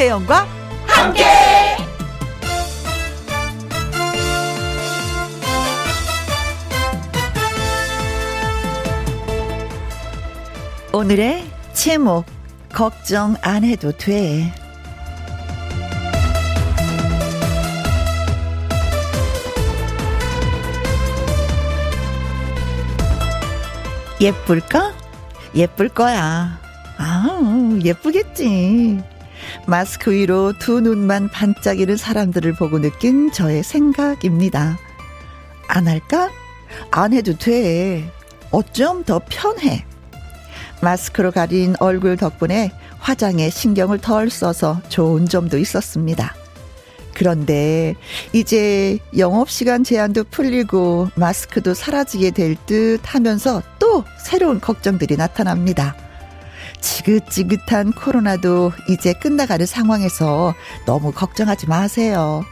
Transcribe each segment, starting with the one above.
김혜영과 함께. 오늘의 제목 걱정 안 해도 돼. 예쁠까? 예쁠 거야. 아, 예쁘겠지. 마스크 위로 두 눈만 반짝이는 사람들을 보고 느낀 저의 생각입니다. 안 할까? 안 해도 돼. 어쩜 더 편해. 마스크로 가린 얼굴 덕분에 화장에 신경을 덜 써서 좋은 점도 있었습니다. 그런데 이제 영업시간 제한도 풀리고 마스크도 사라지게 될 듯 하면서 또 새로운 걱정들이 나타납니다. 지긋지긋한 코로나도 이제 끝나가는 상황에서 너무 걱정하지 마세요.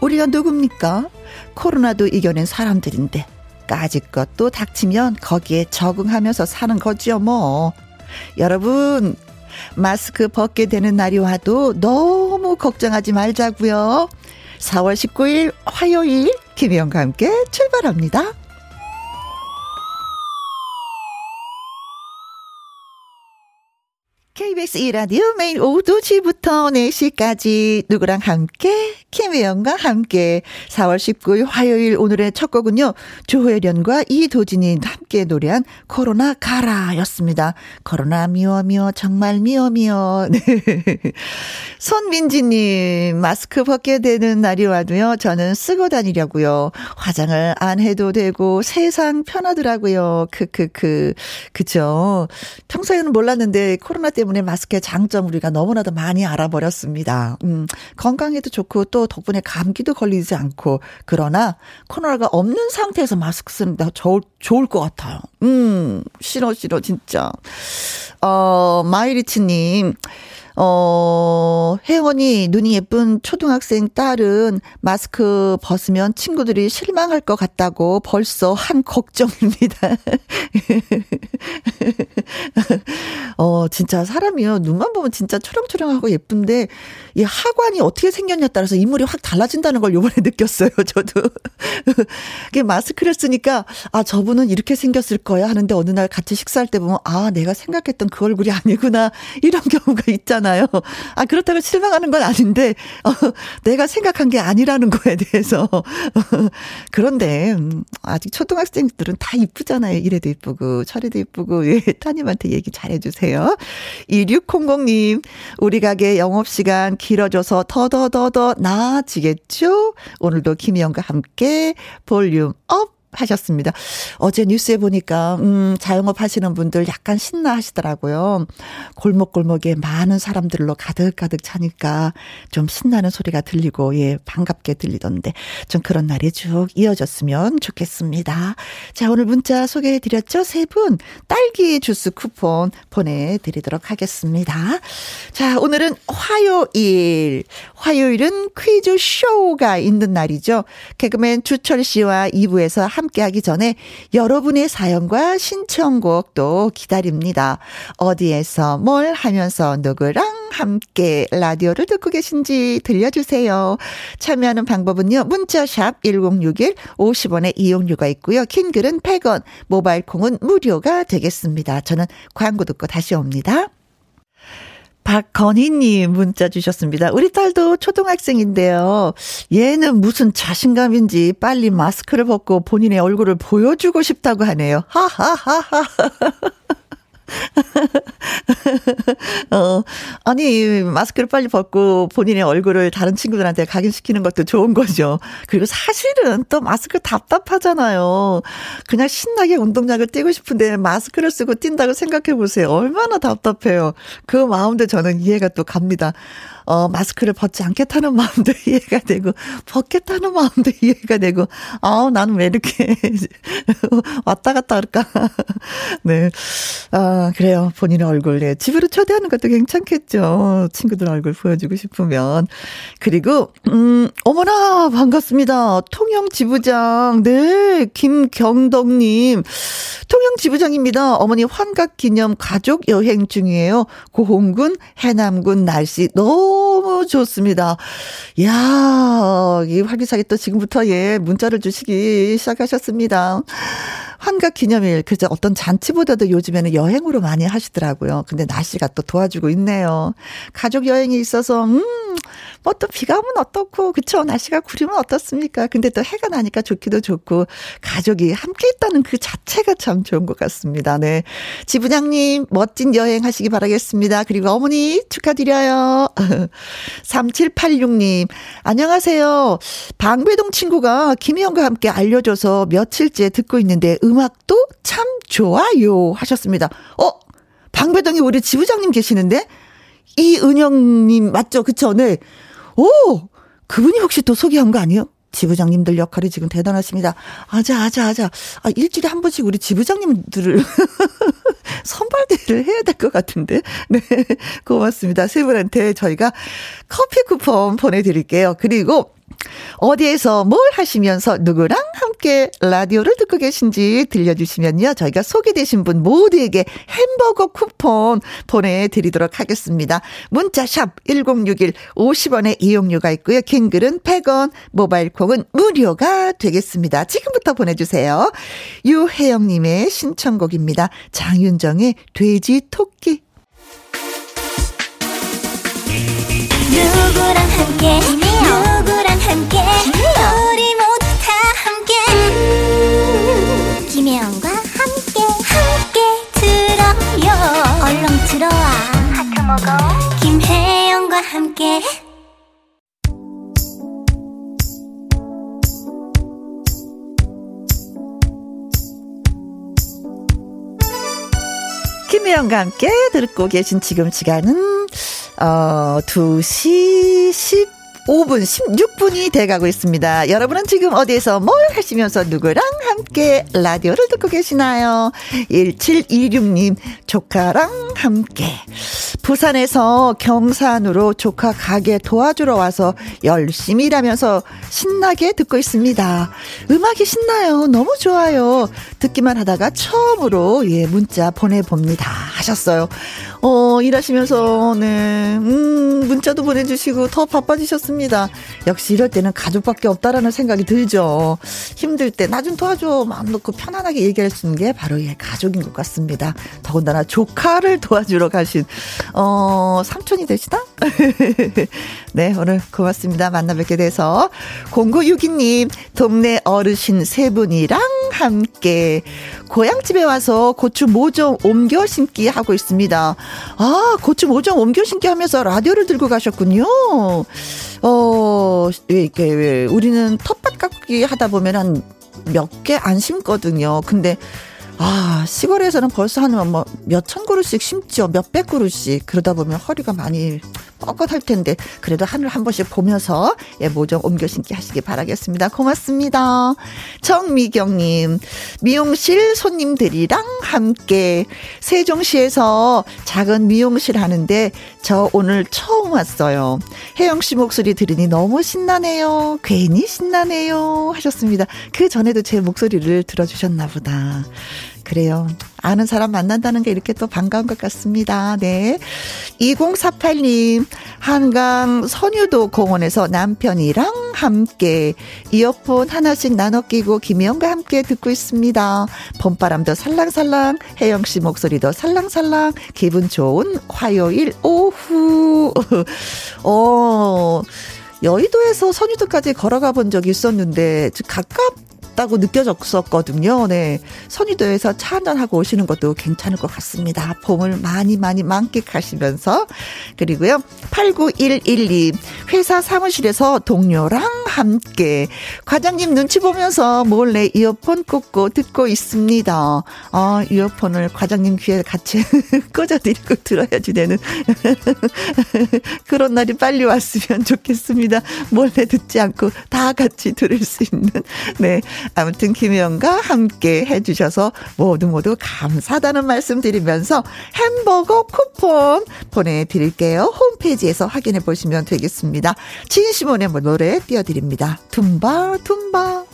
우리가 누굽니까? 코로나도 이겨낸 사람들인데 까짓 것도 닥치면 거기에 적응하면서 사는 거지요 뭐. 여러분 마스크 벗게 되는 날이 와도 너무 걱정하지 말자고요. 4월 19일 화요일 김혜영과 함께 출발합니다. KBS 2라디오 매일 오후 2시부터 4시까지 누구랑 함께 김혜영과 함께 4월 19일 화요일 오늘의 첫 곡은요. 조혜련과 이도진이 함께 노래한 코로나 가라 였습니다. 코로나 미워 미워 정말 미워 미워. 네. 손민지님 마스크 벗게 되는 날이 와도요. 저는 쓰고 다니려고요. 화장을 안 해도 되고 세상 편하더라고요. 크크크. 그죠. 평소에는 몰랐는데 코로나 때문에 마스크의 장점 우리가 너무나도 많이 알아버렸습니다. 음, 건강에도 좋고 또 덕분에 감기도 걸리지 않고 그러나 코로나가 없는 상태에서 마스크 쓰는 게 좋을, 좋을 것 같아요. 음, 싫어, 싫어, 진짜. 어, 마이리치님. 어, 혜원이 눈이 예쁜 초등학생 딸은 마스크 벗으면 친구들이 실망할 것 같다고 벌써 한 걱정입니다. 어, 진짜 사람이요. 눈만 보면 진짜 초롱초롱하고 예쁜데, 이 하관이 어떻게 생겼냐에 따라서 인물이 확 달라진다는 걸 요번에 느꼈어요, 저도. 그 마스크를 쓰니까, 아, 저분은 이렇게 생겼을 거야 하는데 어느 날 같이 식사할 때 보면, 아, 내가 생각했던 그 얼굴이 아니구나. 이런 경우가 있잖아. 있잖아요. 아, 그렇다고 실망하는 건 아닌데, 어, 내가 생각한 게 아니라는 거에 대해서. 그런데, 음, 아직 초등학생들은 다 이쁘잖아요. 이래도 이쁘고, 저래도 이쁘고, 예, 따님한테 얘기 잘 해주세요. 2600님, 우리 가게 영업시간 길어져서 더더더더 나아지겠죠? 오늘도 김희영과 함께 volume up! 하셨습니다. 어제 뉴스에 보니까 음 자영업 하시는 분들 약간 신나 하시더라고요. 골목골목에 많은 사람들로 가득가득 차니까 좀 신나는 소리가 들리고 예 반갑게 들리던데 좀 그런 날이 쭉 이어졌으면 좋겠습니다. 자 오늘 문자 소개해 드렸죠? 세 분 딸기 주스 쿠폰 보내 드리도록 하겠습니다. 자 오늘은 화요일. 화요일은 퀴즈 쇼가 있는 날이죠. 개그맨 주철 씨와 2부에서 함께 하기 전에 여러분의 사연과 신청곡 도 기다립니다. 어디에서 뭘 하면서 누구랑 함께 라디오를 듣고 계신지 들려주세요. 참여하는 방법은요. 문자샵 1061 50원의 이용료가 있고요. 킹글은 100원, 모바일 콩은 무료가 되겠습니다. 저는 광고 듣고 다시 옵니다. 박건희님 문자 주셨습니다. 우리 딸도 초등학생인데요. 얘는 무슨 자신감인지 빨리 마스크를 벗고 본인의 얼굴을 보여주고 싶다고 하네요. 하하하하. 어, 아니, 마스크를 빨리 벗고 본인의 얼굴을 다른 친구들한테 각인시키는 것도 좋은 거죠. 그리고 사실은 또 마스크 답답하잖아요. 그냥 신나게 운동장을 뛰고 싶은데 마스크를 쓰고 뛴다고 생각해 보세요. 얼마나 답답해요. 그 마음도 저는 이해가 또 갑니다. 어, 마스크를 벗지 않겠다는 마음도 이해가 되고, 벗겠다는 마음도 이해가 되고, 아우, 나는 왜 이렇게 왔다 갔다 할까. 네. 아, 그래요. 본인의 얼굴, 네. 집으로 초대하는 것도 괜찮겠죠. 친구들 얼굴 보여주고 싶으면. 그리고, 음, 어머나, 반갑습니다. 통영 지부장, 네. 김경덕님. 통영 지부장입니다. 어머니 환갑 기념 가족 여행 중이에요. 고흥군, 해남군 날씨 너무 너무 좋습니다. 야, 이 활기차게 또 지금부터 예, 문자를 주시기 시작하셨습니다. 환갑 기념일, 그죠. 어떤 잔치보다도 요즘에는 여행으로 많이 하시더라고요. 근데 날씨가 또 도와주고 있네요. 가족 여행이 있어서, 음, 뭐 또 비가 오면 어떻고, 그쵸. 날씨가 구리면 어떻습니까? 근데 또 해가 나니까 좋기도 좋고, 가족이 함께 있다는 그 자체가 참 좋은 것 같습니다. 네. 지부장님, 멋진 여행 하시기 바라겠습니다. 그리고 어머니 축하드려요. 3786님, 안녕하세요. 방배동 친구가 김희영과 함께 알려줘서 며칠째 듣고 있는데, 음악도 참 좋아요 하셨습니다. 어, 방배동에 우리 지부장님 계시는데? 이은영님 맞죠? 그쵸? 네. 오! 그분이 혹시 또 소개한 거 아니에요? 지부장님들 역할이 지금 대단하십니다. 아자, 아자, 아자. 아, 일주일에 한 번씩 우리 지부장님들을 선발대를 해야 될 것 같은데. 네. 고맙습니다. 세 분한테 저희가 커피 쿠폰 보내드릴게요. 그리고 어디에서 뭘 하시면서 누구랑 함께 라디오를 듣고 계신지 들려주시면요. 저희가 소개되신 분 모두에게 햄버거 쿠폰 보내드리도록 하겠습니다. 문자샵 1061 50원의 이용료가 있고요. 킹글은 100원, 모바일 콩은 무료가 되겠습니다. 지금부터 보내주세요. 유혜영님의 신청곡입니다. 장윤정의 돼지 토끼. 누구랑 함께 누구랑 함께. 우리 모두 다 함께. 음, 김혜영과 함께 함께 들어요. 얼렁 들어와. 하트 먹어. 김혜영과 함께. 김혜영과 함께 듣고 계신 지금 시간은 어, 2시 15분, 16분이 돼가고 있습니다. 여러분은 지금 어디에서 뭘 하시면서 누구랑 함께 라디오를 듣고 계시나요? 1726님, 조카랑 함께. 부산에서 경산으로 조카 가게 도와주러 와서 열심히 일하면서 신나게 듣고 있습니다. 음악이 신나요. 너무 좋아요. 듣기만 하다가 처음으로 예, 문자 보내봅니다. 하셨어요. 어, 일하시면서, 네, 음, 문자도 보내주시고 더 바빠지셨습니다. 역시 이럴 때는 가족밖에 없다라는 생각이 들죠. 힘들 때 나 좀 도와줘. 마음 놓고 편안하게 얘기할 수 있는 게 바로 예, 가족인 것 같습니다. 더군다나 조카를 도와주러 가신, 어, 삼촌이 되시나? 네, 오늘 고맙습니다. 만나 뵙게 돼서. 0962님, 동네 어르신 세 분이랑 함께 고향집에 와서 고추 모종 옮겨 심기 하고 있습니다. 아, 고추 모종 옮겨 심기 하면서 라디오를 들고 가셨군요. 어, 이렇게, 우리는 텃밭 가꾸기 하다 보면 한 몇 개 안 심거든요. 근데 아, 시골에서는 벌써 한 뭐 몇천 그루씩 심죠. 몇백 그루씩. 그러다 보면 허리가 많이 뻣뻣할 텐데 그래도 하늘 한 번씩 보면서 예, 모종 옮겨 신기 하시기 바라겠습니다. 고맙습니다. 정미경님, 미용실 손님들이랑 함께 세종시에서 작은 미용실 하는데 저 오늘 처음 왔어요. 혜영 씨 목소리 들으니 너무 신나네요. 괜히 신나네요. 하셨습니다. 그 전에도 제 목소리를 들어주셨나 보다. 그래요. 아는 사람 만난다는 게 이렇게 또 반가운 것 같습니다. 네. 2048님, 한강 선유도 공원에서 남편이랑 함께 이어폰 하나씩 나눠 끼고 김혜영과 함께 듣고 있습니다. 봄바람도 살랑살랑, 혜영 씨 목소리도 살랑살랑, 기분 좋은 화요일 오후. 어, 여의도에서 선유도까지 걸어가 본 적이 있었는데, 가깝, 같다고 느껴졌었거든요. 네. 선의도에서 차 한잔하고 오시는 것도 괜찮을 것 같습니다. 봄을 많이 많이 만끽하시면서. 그리고요. 89112. 회사 사무실에서 동료랑 함께 과장님 눈치 보면서 몰래 이어폰 꽂고 듣고 있습니다. 아, 이어폰을 과장님 귀에 같이 꽂아드리고 들어야지 되는 그런 날이 빨리 왔으면 좋겠습니다. 몰래 듣지 않고 다 같이 들을 수 있는 네 아무튼 김혜영과 함께 해주셔서 모두 모두 감사하다는 말씀 드리면서 햄버거 쿠폰 보내드릴게요. 홈페이지에서 확인해 보시면 되겠습니다. 진시몬의 노래 띄워드립니다. tumba tumba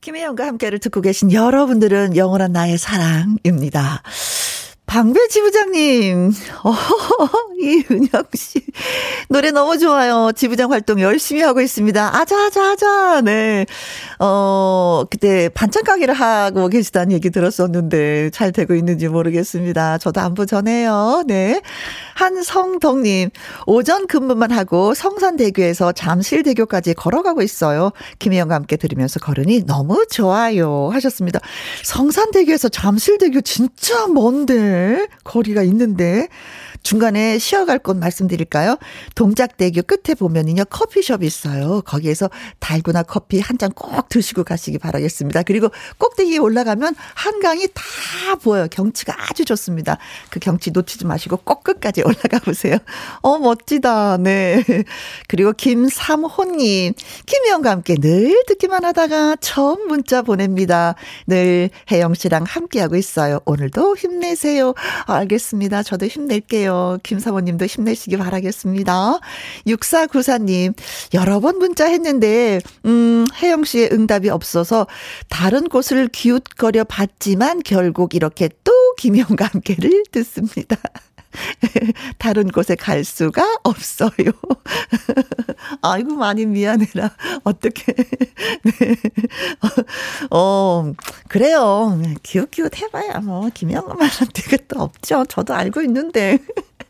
김혜영과 함께를 듣고 계신 여러분들은 영원한 나의 사랑입니다. 방배지 부장님, 어, 이은영 씨, 노래 너무 좋아요. 지부장 활동 열심히 하고 있습니다. 아자 아자 아자. 네. 어, 그때 반찬 가게를 하고 계시다는 얘기 들었었는데 잘 되고 있는지 모르겠습니다. 저도 안부 전해요. 네. 한성덕님, 오전 근무만 하고 성산대교에서 잠실대교까지 걸어가고 있어요. 김혜영과 함께 들으면서 걸으니 너무 좋아요. 하셨습니다. 성산대교에서 잠실대교 진짜 먼데, 거리가 있는데. 중간에 쉬어갈 곳 말씀드릴까요? 동작대교 끝에 보면은요, 커피숍이 있어요. 거기에서 달고나 커피 한 잔 꼭 드시고 가시기 바라겠습니다. 그리고 꼭대기에 올라가면 한강이 다 보여요. 경치가 아주 좋습니다. 그 경치 놓치지 마시고 꼭 끝까지 올라가 보세요. 어, 멋지다. 네. 그리고 김삼호님, 김희영과 함께 늘 듣기만 하다가 처음 문자 보냅니다. 늘 혜영 씨랑 함께하고 있어요. 오늘도 힘내세요. 알겠습니다. 저도 힘낼게요. 힘내세요. 김사모님도 힘내시기 바라겠습니다. 6494님, 여러 번 문자 했는데, 음, 혜영 씨의 응답이 없어서 다른 곳을 기웃거려 봤지만 결국 이렇게 또 김영과 함께를 듣습니다. 다른 곳에 갈 수가 없어요. 아이고, 많이 미안해라. 어떻게. 네. 어, 그래요. 기웃기웃 해봐야 뭐, 김영만한테 그것도 없죠. 저도 알고 있는데.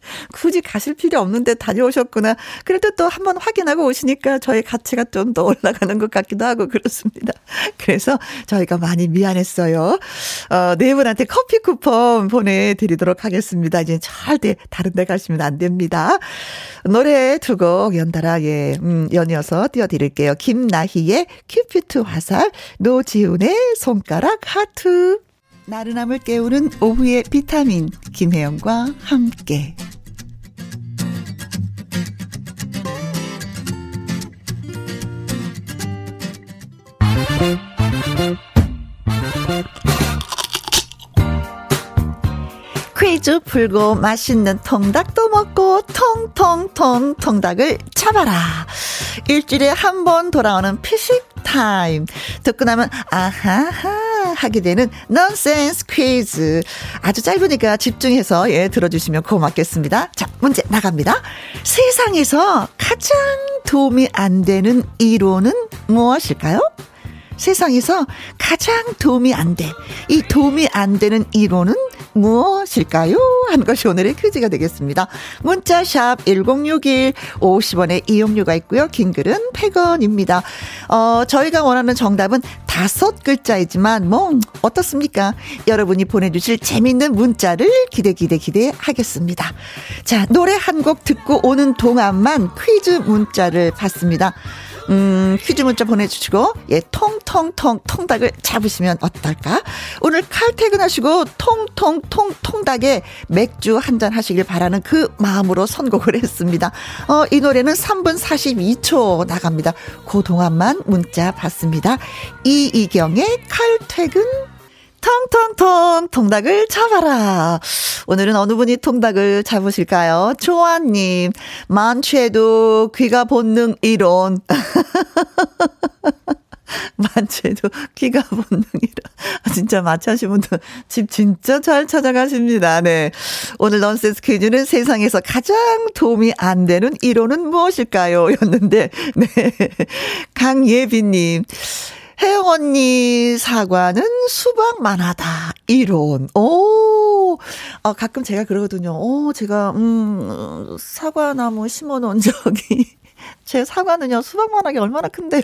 굳이 가실 필요 없는데 다녀오셨구나. 그래도 또 한번 확인하고 오시니까 저의 가치가 좀 더 올라가는 것 같기도 하고 그렇습니다. 그래서 저희가 많이 미안했어요. 어, 네 분한테 커피 쿠폰 보내드리도록 하겠습니다. 이제 절대 다른 데 가시면 안 됩니다. 노래 두 곡 연달아, 예, 음, 연이어서 띄워드릴게요. 김나희의 큐피트 화살, 노지훈의 손가락 하트. 나른함을 깨우는 오후의 비타민, 김혜영과 함께. 퀴즈 풀고 맛있는 통닭도 먹고 통통통 통닭을 잡아라. 일주일에 한 번 돌아오는 피식 타임. 듣고 나면 아하하 하게 되는 넌센스 퀴즈. 아주 짧으니까 집중해서 예 들어주시면 고맙겠습니다. 자, 문제 나갑니다. 세상에서 가장 도움이 안 되는 이론은 무엇일까요? 세상에서 가장 도움이 안 돼. 이 도움이 안 되는 이론은 무엇일까요? 하는 것이 오늘의 퀴즈가 되겠습니다. 문자 샵 1061 50원의 이용료가 있고요. 긴 글은 100원입니다. 어, 저희가 원하는 정답은 다섯 글자이지만 뭐 어떻습니까? 여러분이 보내주실 재밌는 문자를 기대 기대 기대 하겠습니다. 자 노래 한 곡 듣고 오는 동안만 퀴즈 문자를 받습니다. 음, 퀴즈 문자 보내주시고, 예, 통통통 통닭을 잡으시면 어떨까? 오늘 칼퇴근하시고, 통통통 통닭에 맥주 한 잔 하시길 바라는 그 마음으로 선곡을 했습니다. 어, 이 노래는 3분 42초 나갑니다. 그 동안만 문자 받습니다. 이이경의 칼퇴근 통통통 통닭을 잡아라. 오늘은 어느 분이 통닭을 잡으실까요? 조아님, 만취해도 귀가 본능 이론. 만취해도 귀가 본능이라. 아, 진짜 마취하신 분들 집 진짜 잘 찾아가십니다. 네. 오늘 넌센스 퀴즈는 세상에서 가장 도움이 안 되는 이론은 무엇일까요? 였는데, 네. 강예빈님. 혜영 언니 사과는 수박 만 하다. 이론. 오. 아, 가끔 제가 그러거든요. 오, 제가, 음, 사과나무 심어 놓은 적이. 제 사과는요, 수박만 하게 얼마나 큰데요.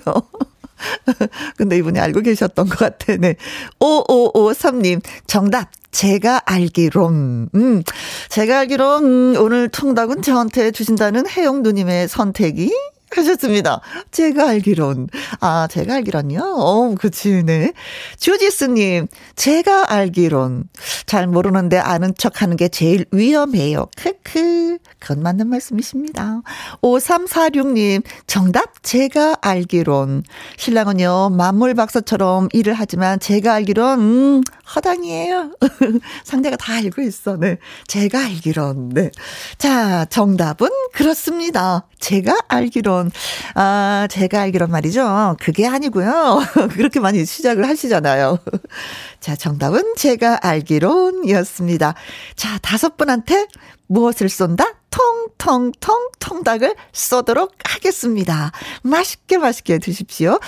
근데 이분이 알고 계셨던 것 같아. 네. 5553님, 정답. 제가 알기론, 음, 제가 알기론, 음, 오늘 통닭은 저한테 주신다는 혜영 누님의 선택이 하셨습니다. 제가 알기론. 아, 제가 알기론요? 어, 그치, 네. 주지스님, 제가 알기론. 잘 모르는데 아는 척 하는 게 제일 위험해요. 크크. 그건 맞는 말씀이십니다. 5346님, 정답, 제가 알기론. 신랑은요, 만물 박사처럼 일을 하지만 제가 알기론, 음, 허당이에요. 상대가 다 알고 있어. 네. 제가 알기론. 네. 자, 정답은 그렇습니다. 제가 알기론. 아, 제가 알기론 말이죠. 그게 아니고요. 그렇게 많이 시작을 하시잖아요. 자, 정답은 제가 알기론이었습니다. 자, 다섯 분한테 무엇을 쏜다? 통통통 통닭을 쏘도록 하겠습니다. 맛있게 맛있게 드십시오.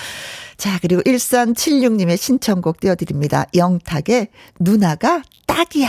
자, 그리고 1376님의 신청곡 띄워드립니다. 영탁의 누나가 딱이야.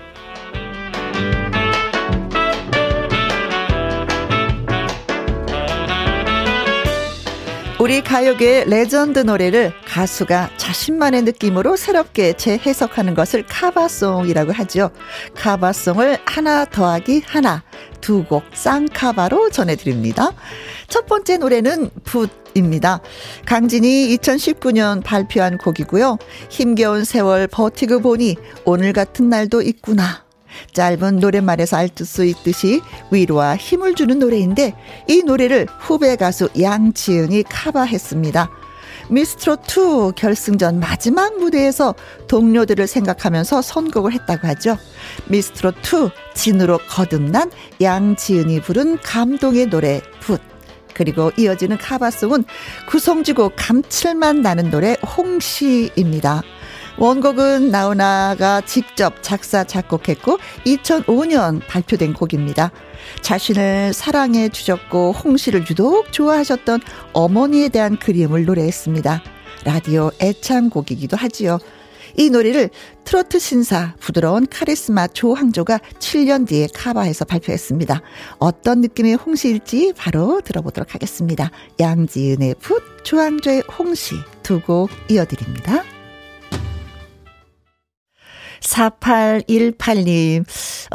우리 가요계의 레전드 노래를 가수가 자신만의 느낌으로 새롭게 재해석하는 것을 cover song이라고 하죠. cover song을 하나 더하기 하나 두 곡 쌍cover로 전해드립니다. 첫 번째 노래는 붓 입니다. 강진이 2019년 발표한 곡이고요. 힘겨운 세월 버티고 보니 오늘 같은 날도 있구나. 짧은 노랫말에서 알수 있듯이 위로와 힘을 주는 노래인데 이 노래를 후배 가수 양지은이 카바했습니다. 미스트롯2 결승전 마지막 무대에서 동료들을 생각하면서 선곡을 했다고 하죠. 미스트롯2 진으로 거듭난 양지은이 부른 감동의 노래 붓. 그리고 이어지는 카바송은 구성지고 감칠맛 나는 노래 홍시입니다. 원곡은 나훈아가 직접 작사 작곡했고 2005년 발표된 곡입니다. 자신을 사랑해 주셨고 홍시를 유독 좋아하셨던 어머니에 대한 그림을 노래했습니다. 라디오 애창곡이기도 하지요. 이 노래를 트로트 신사 부드러운 카리스마 조항조가 7년 뒤에 카바해서 발표했습니다. 어떤 느낌의 홍시일지 바로 들어보도록 하겠습니다. 양지은의 붓, 조항조의 홍시 두 곡 이어드립니다. 4818님,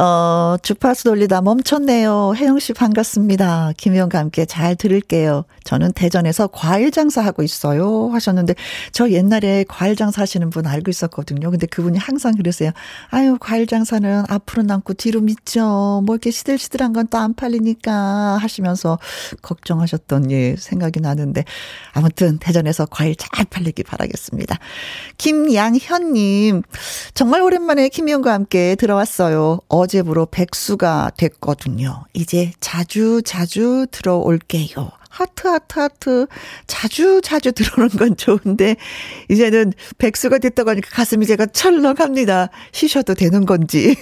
어, 주파수 돌리다 멈췄네요. 혜영씨 반갑습니다. 김혜영과 함께 잘 들을게요. 저는 대전에서 과일 장사하고 있어요. 하셨는데, 저 옛날에 과일 장사 하시는 분 알고 있었거든요. 근데 그분이 항상 그러세요. 아유, 과일 장사는 앞으로 남고 뒤로 믿죠. 뭐 이렇게 시들시들한 건 또 안 팔리니까 하시면서 걱정하셨던 예, 생각이 나는데, 아무튼 대전에서 과일 잘 팔리기 바라겠습니다. 김양현님, 정말 오래 오랜만에 김희영과 함께 들어왔어요. 어제부로 백수가 됐거든요. 이제 자주 자주 들어올게요. 하트, 하트, 하트. 자주, 자주 들어오는 건 좋은데, 이제는 백수가 됐다고 하니까 가슴이 제가 철렁합니다. 쉬셔도 되는 건지.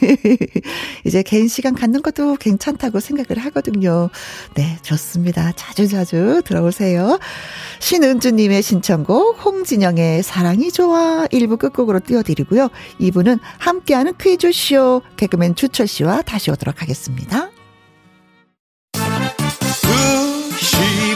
이제 개인 시간 갖는 것도 괜찮다고 생각을 하거든요. 네, 좋습니다. 자주, 자주 들어오세요. 신은주님의 신청곡, 홍진영의 사랑이 좋아 1부 끝곡으로 띄워드리고요. 2부는 함께하는 퀴즈쇼, 개그맨 주철 씨와 다시 오도록 하겠습니다.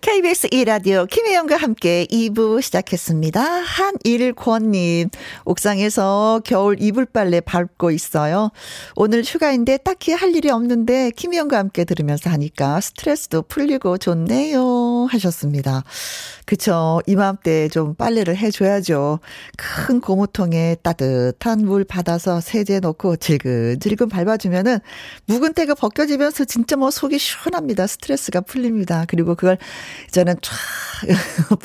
KBS 2라디오 김혜영과 함께 2부 시작했습니다. 한일권님, 옥상에서 겨울 이불 빨래 밟고 있어요. 오늘 휴가인데 딱히 할 일이 없는데 김혜영과 함께 들으면서 하니까 스트레스도 풀리고 좋네요. 하셨습니다. 그쵸. 이맘때 좀 빨래를 해줘야죠. 큰 고무통에 따뜻한 물 받아서 세제 넣고 질근질근 밟아주면은 묵은 때가 벗겨지면서 진짜 뭐 속이 시원합니다. 스트레스가 풀립니다. 그리고 그걸 저는 쫙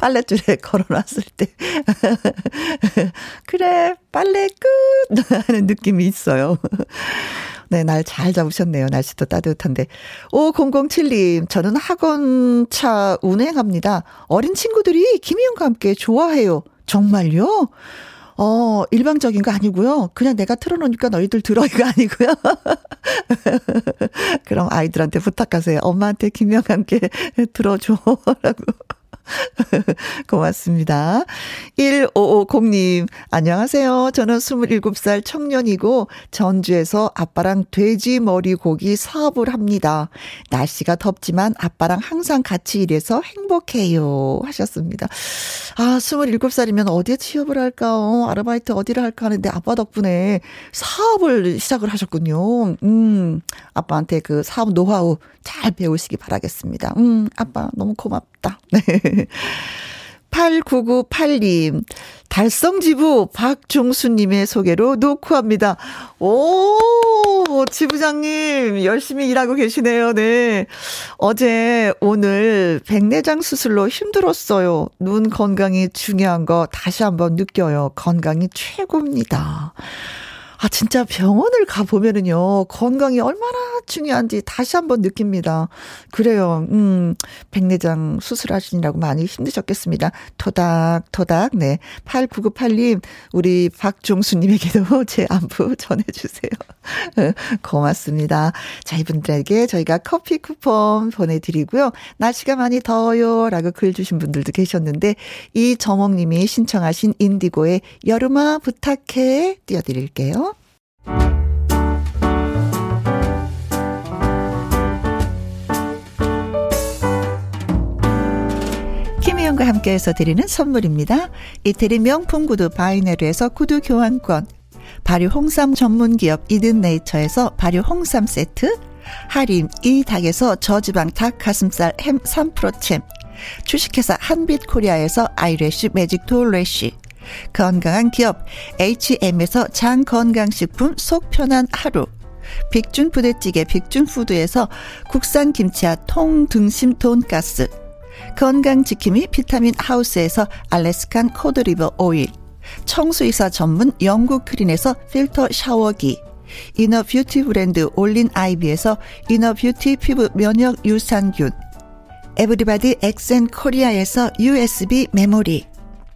빨래줄에 걸어놨을 때 그래 빨래 끝 하는 느낌이 있어요. 네, 날 잘 잡으셨네요. 날씨도 따뜻한데. 5007님, 저는 학원차 운행합니다. 어린 친구 들이 김희영과 함께 좋아해요. 정말요? 어, 일방적인 거 아니고요. 그냥 내가 틀어놓으니까 너희들 들어 이거 아니고요. 그럼 아이들한테 부탁하세요. 엄마한테 김영 함께 들어줘 라고. 고맙습니다. 1550님, 안녕하세요. 저는 27살 청년이고 전주에서 아빠랑 돼지 머리 고기 사업을 합니다. 날씨가 덥지만 아빠랑 항상 같이 일해서 행복해요. 하셨습니다. 아, 27살이면 어디에 취업을 할까? 어, 아르바이트 어디를 할까 하는데 아빠 덕분에 사업을 시작을 하셨군요. 음, 아빠한테 그 사업 노하우 잘 배우시기 바라겠습니다. 음, 아빠 너무 고맙다. 네. 8998님, 달성지부 박종수님의 소개로 노크합니다. 오, 지부장님, 열심히 일하고 계시네요. 네. 어제, 오늘 백내장 수술로 힘들었어요. 눈 건강이 중요한 거 다시 한번 느껴요. 건강이 최고입니다. 아, 진짜 병원을 가보면은요, 건강이 얼마나 중요한지 다시 한번 느낍니다. 그래요, 음, 백내장 수술하시느라고 많이 힘드셨겠습니다. 토닥 토닥, 네. 8998님, 우리 박종수님에게도 제 안부 전해주세요. 고맙습니다. 자, 이분들에게 저희가 커피 쿠폰 보내드리고요. 날씨가 많이 더워요. 라고 글 주신 분들도 계셨는데, 이정옥님이 신청하신 인디고의 여름아 부탁해 띄워드릴게요. 김혜영과 함께해서 드리는 선물입니다. 이태리 명품 구두 바이네르에서 구두 교환권, 발효 홍삼 전문 기업 이든 네이처에서 발효 홍삼 세트, 하림 이 닭에서 저지방 닭 가슴살 햄 3%챔, 주식회사 한빛코리아에서 eyelash 매직 돌래쉬, 건강한 기업 H&M에서 장건강식품 속 편한 하루. 빅준 부대찌개 빅준푸드에서 국산 김치와 통등심 돈가스. 건강지킴이 비타민 하우스에서 Alaskan cod liver oil. 청수이사 전문 영국 크린에서 필터 샤워기. inner beauty 브랜드 올린 아이비에서 inner beauty 피부 면역 유산균. 에브리바디 엑센 코리아에서 USB 메모리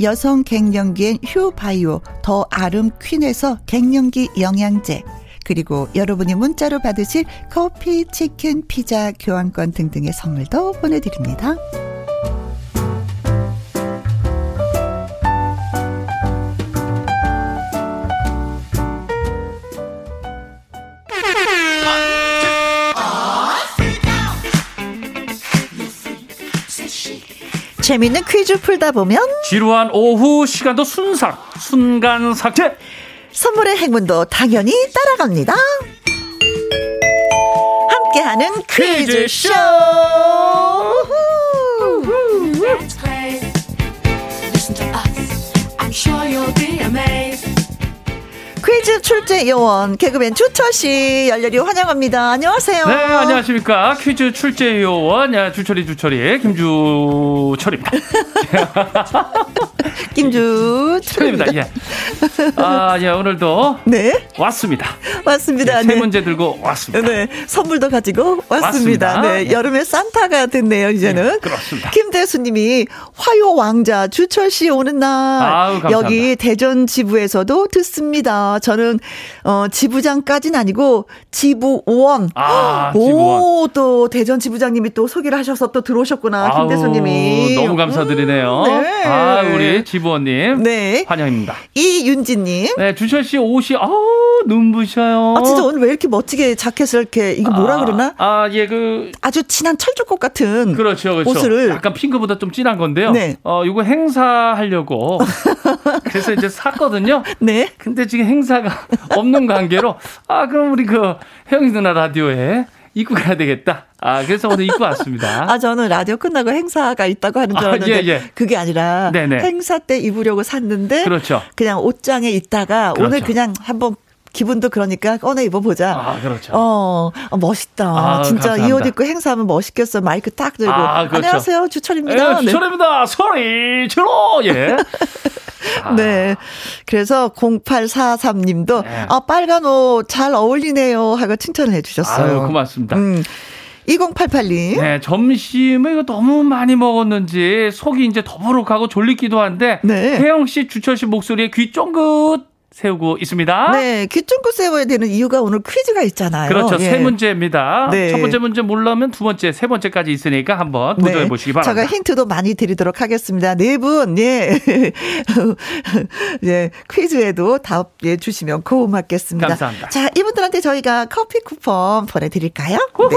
여성 갱년기엔 휴바이오 더 아름 퀸에서 갱년기 영양제 그리고 여러분이 문자로 받으실 커피, 치킨, 피자, 교환권 등등의 선물도 보내드립니다. 재밌는 퀴즈 풀다 보면 지루한 오후 시간도 순삭 순간 삭제 선물의 행운도 당연히 따라갑니다. 함께하는 퀴즈쇼. 퀴즈 출제 요원 개그맨 주철 씨 열렬히 환영합니다. 안녕하세요. 네 안녕하십니까 퀴즈 출제 요원 야, 주철이 주철이 김주철입니다. 김주철입니다. 예. 아, 예, 오늘도 네 왔습니다. 맞습니다. 예, 세 문제 들고 왔습니다. 네, 선물도 가지고 왔습니다. 왔습니다. 네, 예. 여름의 산타가 됐네요, 이제는. 예, 그렇습니다. 김대수님이 화요 왕자 주철 씨 오는 날 감사합니다. 여기 대전 지부에서도 듣습니다. 저는 어 지부장까지는 아니고 지부원. 아, 오, 지부원. 또 대전 지부장님이 또 소개를 하셔서 또 들어오셨구나, 아우, 김대수 님이. 너무 감사드리네요. 음, 네. 아, 우리 지부원 님. 네. 환영입니다. 이윤지 님. 네, 주철 씨 옷이, 아우, 눈부셔요. 아, 진짜 오늘 왜 이렇게 멋지게 자켓을 이렇게, 이거 뭐라 아, 그러나? 아, 예, 그, 아주 진한 철쭉꽃 같은. 그렇죠, 그렇죠. 옷을. 약간 핑크보다 좀 진한 건데요. 네. 어, 이거 행사하려고. 그래서 이제 샀거든요. 네. 근데 지금 행 사가 없는 관계로, 아, 그럼 우리 그, 혜영이 누나 라디오에 입고 가야 되겠다. 아, 그래서 오늘 입고 왔습니다. 아, 저는 라디오 끝나고 행사가 있다고 하는 줄 아, 알았는데 예, 예. 그게 아니라 네네. 행사 때 입으려고 샀는데 그렇죠. 냥 옷장에 있다가 그렇죠. 오늘 그냥 한번 기분도 그러니까 꺼내 입어보자. 아, 그렇죠. 어, 어, 멋있다. 아, 진짜 이. 옷 입고 행사하면 멋있겠어. 마이크 딱 들고. 아, 그렇죠. 안녕하세요. 주철입니다. 예, 주철입니다. 소리 질러! 예. 아. 네. 그래서 0843님도 네. 아, 빨간 옷 잘 어울리네요 하고 칭찬을 해 주셨어요. 아유, 고맙습니다. 음. 2088님. 네, 점심을 이거 너무 많이 먹었는지 속이 이제 더부룩하고 졸리기도 한데 네. 혜영 씨, 주철 씨 목소리에 귀 쫑긋 세우고 있습니다. 네, 귀 쫑긋 세워야 되는 이유가 오늘 퀴즈가 있잖아요. 그렇죠. 예. 세 문제입니다. 네. 첫 번째 문제 몰라면 두 번째, 세 번째까지 있으니까 한번 도전해 보시기 바랍니다. 네. 제가 힌트도 많이 드리도록 하겠습니다. 네 분, 예. 예, 퀴즈에도 답, 예, 주시면 고맙겠습니다. 감사합니다. 자, 이분들한테 저희가 커피 쿠폰 보내드릴까요? 네.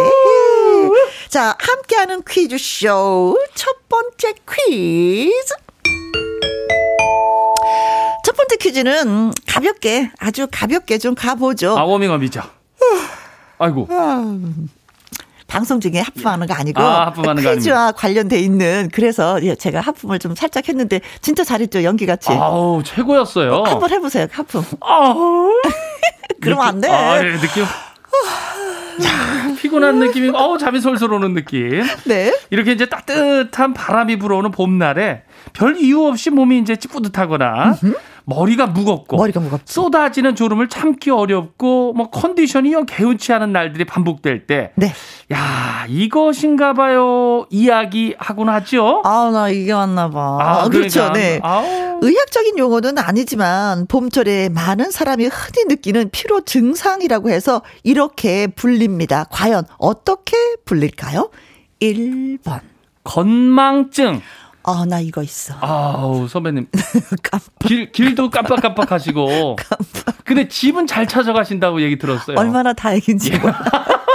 자, 함께하는 퀴즈쇼. 첫 번째 퀴즈. 첫 번째 퀴즈는 가볍게, 아주 가볍게 좀 가보죠. 아, 워밍업이죠. 아이고. 방송 중에 하품하는 거 아니고 아, 하품하는 거 퀴즈와 관련돼 있는 그래서 예, 제가 하품을 좀 살짝 했는데 진짜 잘했죠 연기 같이 아우, 최고였어요. 한번 해보세요 하품 아우. 그러면 안 돼. 아, 네, 느낌. 야, 피곤한 느낌이, 어우, 잠이 솔솔 오는 느낌. 네 이렇게 이제 따뜻한 바람이 불어오는 봄날에 별 이유 없이 몸이 이제 뿌듯하거나 머리가 무겁고 머리가 무겁죠. 쏟아지는 졸음을 참기 어렵고 뭐 컨디션이 영 개운치 않은 날들이 반복될 때 네. 야, 이것인가 봐요. 이야기 하곤 하죠. 아, 나 이게 왔나 봐. 아, 그렇죠. 그러니까, 네. 아우. 의학적인 용어는 아니지만 봄철에 많은 사람이 흔히 느끼는 피로 증상이라고 해서 이렇게 불립니다. 과연 어떻게 불릴까요? 1번. 건망증. 아, 나 이거 있어. 아우, 선배님. 깜빡. 길, 길도 깜빡깜빡 하시고. 근데 집은 잘 찾아가신다고 얘기 들었어요. 얼마나 다행인지.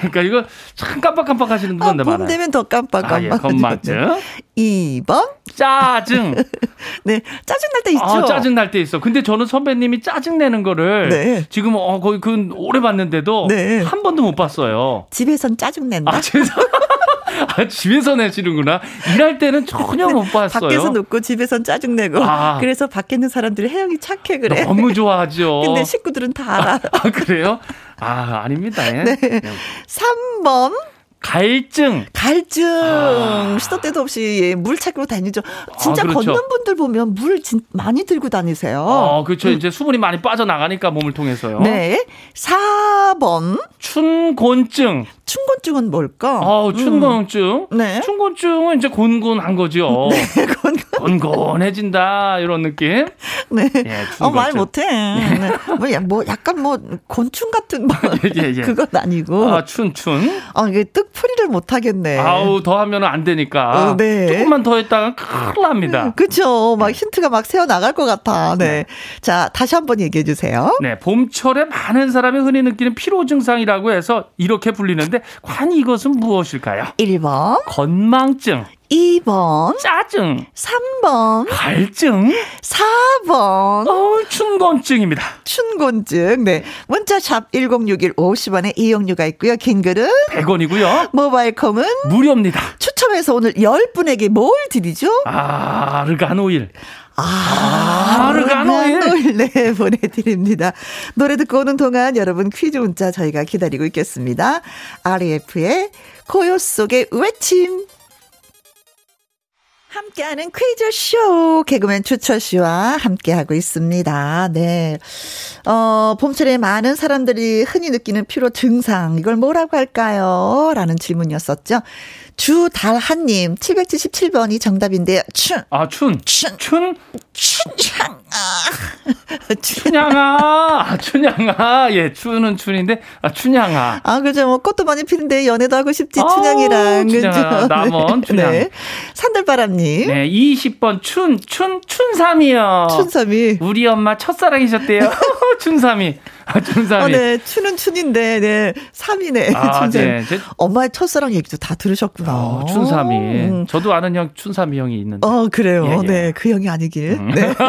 그러니까 이거 참 깜빡깜빡 하시는 아, 분들 봄 많아요. 되면 더 깜빡 아, 예, 깜빡. 건망증. 2번. 짜증. 네. 짜증 날 때 있죠. 아, 짜증 날 때 있어. 근데 저는 선배님이 짜증 내는 거를 네. 지금 어 거의 그 오래 봤는데도 네. 한 번도 못 봤어요. 집에선 짜증 낸다. 아, 죄송. 아, 집에서 내시는구나. 일할 때는 전혀 못 봤어요. 밖에서 눕고 집에선 짜증 내고. 아. 그래서 밖에 있는 사람들이 혜영이 착해 그래. 너무 좋아하죠. 근데 식구들은 다 알아. 아, 그래요? 아, 아닙니다. 예. 네. 3번. 갈증. 갈증. 아. 시도 때도 없이 예, 물 찾고 다니죠. 진짜 아, 그렇죠. 걷는 분들 보면 물 진, 많이 들고 다니세요. 어, 그렇죠. 이제 수분이 많이 빠져나가니까 몸을 통해서요. 음. 네. 4번. 춘곤증. 춘곤증은 뭘까? 어, 춘곤증. 네. 춘곤증은 이제 곤곤한 거죠. 곤곤. 곤곤해진다 이런 느낌. 네. 예, 어, 말. 못해. 네. 뭐, 야, 뭐, 약간 뭐, 곤충 같은 뭐. 예, 예. 그건 아니고. 아, 춘춘. 아, 이게 뜻풀이를 못 하겠네. 아우 더 하면 안 되니까. 어, 네. 조금만 더 했다가 큰일 납니다. 그쵸. 막 힌트가 막 새어 나갈 것 같아. 네. 자, 다시 한번 얘기해 주세요. 네, 봄철에 많은 사람이 흔히 느끼는 피로 증상이라고 해서 이렇게 불리는데 과연 이것은 무엇일까요? 1번, 건망증, 2번, 짜증, 3번, 갈증, 4번, 어, 춘곤증입니다. 춘곤증. 네. 문자샵 1061 50원에 이용료가 있고요. 긴 글은 100원이고요. 모바일 콩은 무료입니다. 추첨해서 오늘 10분에게 뭘 드리죠? 아, 아르간 오일. 아, 아르간 오일. 네, 보내드립니다. 노래 듣고 오는 동안 여러분 퀴즈 문자 저희가 기다리고 있겠습니다. REF의 고요 속의 외침. 함께하는 퀴즈쇼 개그맨 추철 씨와 함께하고 있습니다. 네. 어, 봄철에 많은 사람들이 흔히 느끼는 피로 증상, 이걸 뭐라고 할까요? 라는 질문이었었죠. 주달한님, 777번이 정답인데요. 춘, 아, 춘. 춘, 춘, 춘향아. 춘. 춘향아. 아, 춘향아. 예, 춘은 춘인데, 아, 춘향아. 아, 그죠. 뭐, 꽃도 많이 피는데, 연애도 하고 싶지, 춘향이랑. 그죠. 남원, 춘향. 네. 산들바람님. 네, 20번 춘, 춘, 춘삼이요. 춘삼이. 우리 엄마 첫사랑이셨대요. 춘삼이. 아, 춘삼이. 어, 네. 춘은 춘인데, 네. 삼이네. 아, 춘삼. 네. 제- 엄마의 첫사랑 얘기도 다 들으셨구나. 어, 춘삼이. 음. 저도 아는 형 춘삼이 형이 있는데. 어, 그래요. 예, 음. 예. 네. 그 형이 아니길. 네.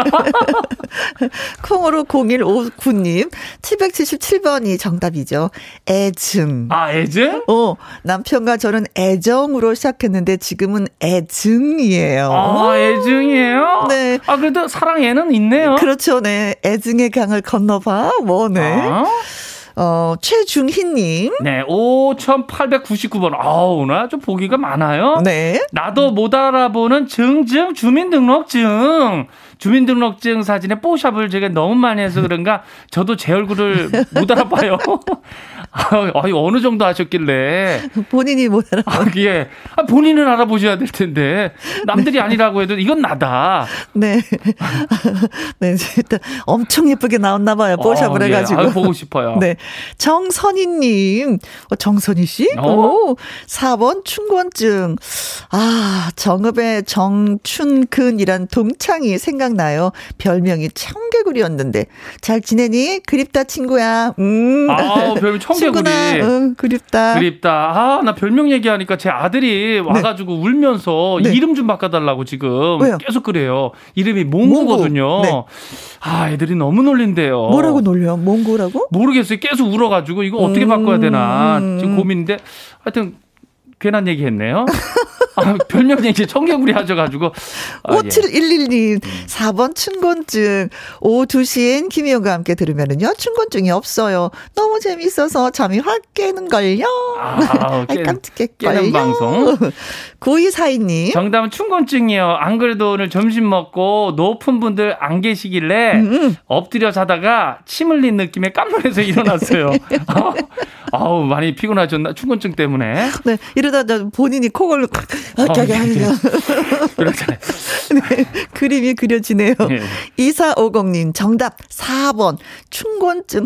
콩으로 0159님. 777번이 정답이죠. 애증. 아, 애증? 어, 남편과 저는 애정으로 시작했는데 지금은 애증이에요. 아, 애증이에요? 네. 아, 그래도 사랑 애는 있네요. 그렇죠, 네. 애증의 강을 건너봐, 뭐, 네. 아, 어, 최중희님. 네, 5,899번. 아우, 나좀 보기가 많아요. 네. 나도 못 알아보는 증증 주민등록증. 주민등록증 사진에 뽀샵을 제가 너무 많이 해서 그런가 저도 제 얼굴을 못 알아봐요. 아, 어느 정도 하셨길래. 본인이 못 알아봐. 아, 예. 아, 본인은 알아보셔야 될 텐데. 남들이 아니라고 해도 이건 나다. 네. 네, 일단 엄청 예쁘게 나왔나 봐요. 뽀샵을 어, 해가지고. 예. 아, 보고 싶어요. 네. 정선희님. 어, 정선희 씨? 어? 오. 4번 춘권증. 아, 정읍의 정춘근이란 동창이 생각 나요. 별명이 청개구리였는데. 잘 지내니? 그립다, 친구야. 음. 아, 별명 청개구리. 응, 그립다. 그립다. 아, 나 별명 얘기하니까 제 아들이 와가지고 울면서 네. 이름 좀 바꿔달라고 지금 왜요? 계속 그래요. 이름이 몽구거든요. 몽구. 네. 아, 애들이 너무 놀린대요. 뭐라고 놀려? 몽고라고? 모르겠어요. 계속 울어가지고 이거 어떻게 음. 바꿔야 되나 지금 고민인데 하여튼 괜한 얘기 했네요. 아, 별명 얘기 청개구리 하셔가지고. 아, 예. 5711님, 4번 춘곤증. 오후 2시엔 김희영과 함께 들으면은요, 춘곤증이 없어요. 너무 재밌어서 잠이 확 깨는걸요. 아, 깨- 깜찍했걸요. 깨는 방송. 9242님. 정답은 춘곤증이요. 안 그래도 오늘 점심 먹고 높은 분들 안 계시길래 음, 엎드려 자다가 침 흘린 느낌에 깜놀해서 일어났어요. 아우 많이 피곤하셨나 춘곤증 때문에 네, 이러다 저 본인이 코골로 아, 하는 예. 거. 그렇잖아요. 네, 그림이 그려지네요. 예. 2450님, 정답 4번. 춘곤증.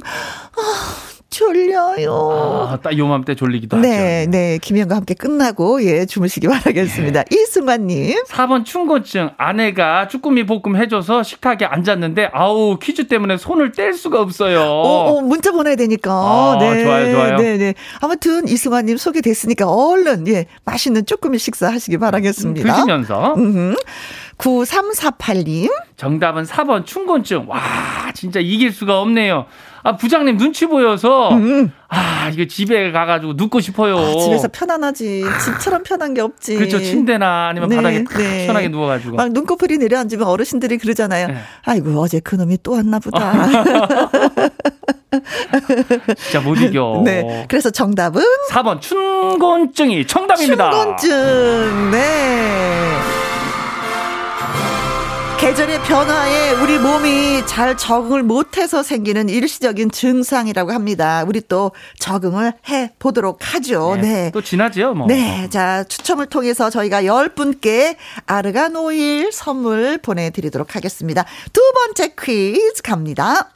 아, 졸려요. 아, 딱 요맘때 졸리기도 네, 하죠. 네. 김현과 함께 끝나고, 예, 주무시기 바라겠습니다. 예. 이승환님. 4번 춘곤증 아내가 쭈꾸미 볶음 해줘서 식탁에 앉았는데 아우 퀴즈 때문에 손을 뗄 수가 없어요. 오, 오, 문자 보내야 되니까. 아, 네. 좋아요, 좋아요. 네, 네. 아무튼 이승환님 소개됐으니까 얼른, 예, 맛있는 쪼꾸미 식사 하시기 바라겠습니다. 드시면서 음, 9348님. 정답은 4번 춘곤증. 와 진짜 이길 수가 없네요. 아 부장님 눈치 보여서 아 이거 집에 가 가지고 눕고 싶어요. 음. 아, 집에서 편안하지. 집처럼 편한 게 없지. 그렇죠 침대나 아니면 네, 바닥에 탁 네. 시원하게 누워 가지고. 막 눈꺼풀이 내려앉으면 어르신들이 그러잖아요. 네. 아이고, 어제 그놈이 또 왔나 보다. 진짜 못 이겨. 네. 그래서 정답은 4번 춘곤증이 정답입니다. 춘곤증. 네. 계절의 변화에 우리 몸이 잘 적응을 못해서 생기는 일시적인 증상이라고 합니다. 우리 또 적응을 해 보도록 하죠. 네. 또 지나지요 뭐. 네. 자, 추첨을 통해서 저희가 10분께 아르간 오일 선물 보내드리도록 하겠습니다. 두 번째 퀴즈 갑니다.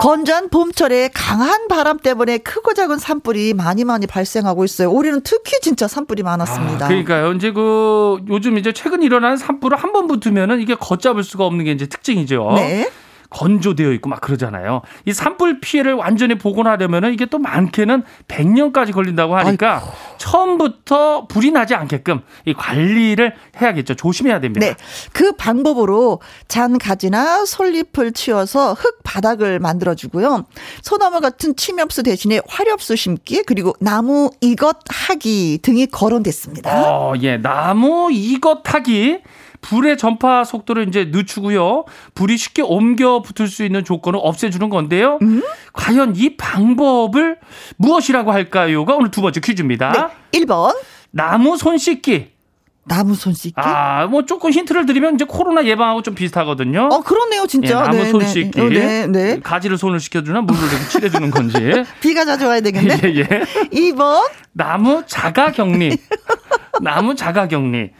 건조한 봄철에 강한 바람 때문에 크고 작은 산불이 많이 많이 발생하고 있어요. 올해는 특히 진짜 산불이 많았습니다. 아, 그러니까요. 이제 그 요즘 이제 최근 일어난 산불을 한 번 붙으면은 이게 걷잡을 수가 없는 게 이제 특징이죠. 네. 건조되어 있고 막 그러잖아요. 이 산불 피해를 완전히 복원하려면은 이게 또 많게는 100년까지 걸린다고 하니까 처음부터 불이 나지 않게끔 이 관리를 해야겠죠. 조심해야 됩니다. 네. 그 방법으로 잔 가지나 솔잎을 치워서 흙 바닥을 만들어 주고요. 소나무 같은 침엽수 대신에 화렵수 심기 그리고 나무 이것 하기 등이 거론됐습니다. 어, 예. 나무 이것 타기. 불의 전파 속도를 이제 늦추고요. 불이 쉽게 옮겨 붙을 수 있는 조건을 없애주는 건데요. 음? 과연 이 방법을 무엇이라고 할까요?가 오늘 두 번째 퀴즈입니다. 네. 1번 나무 손 씻기. 나무 손 씻기. 아, 뭐 조금 힌트를 드리면 이제 코로나 예방하고 좀 비슷하거든요. 어 그렇네요 예, 진짜. 나무 네, 손 네. 씻기. 어, 네, 네. 가지를 손을 씻겨주나 물을 이렇게 칠해주는 건지. 비가 자주 와야 되겠네. 예, 예. 2번 나무 자가 격리. 나무 자가 격리.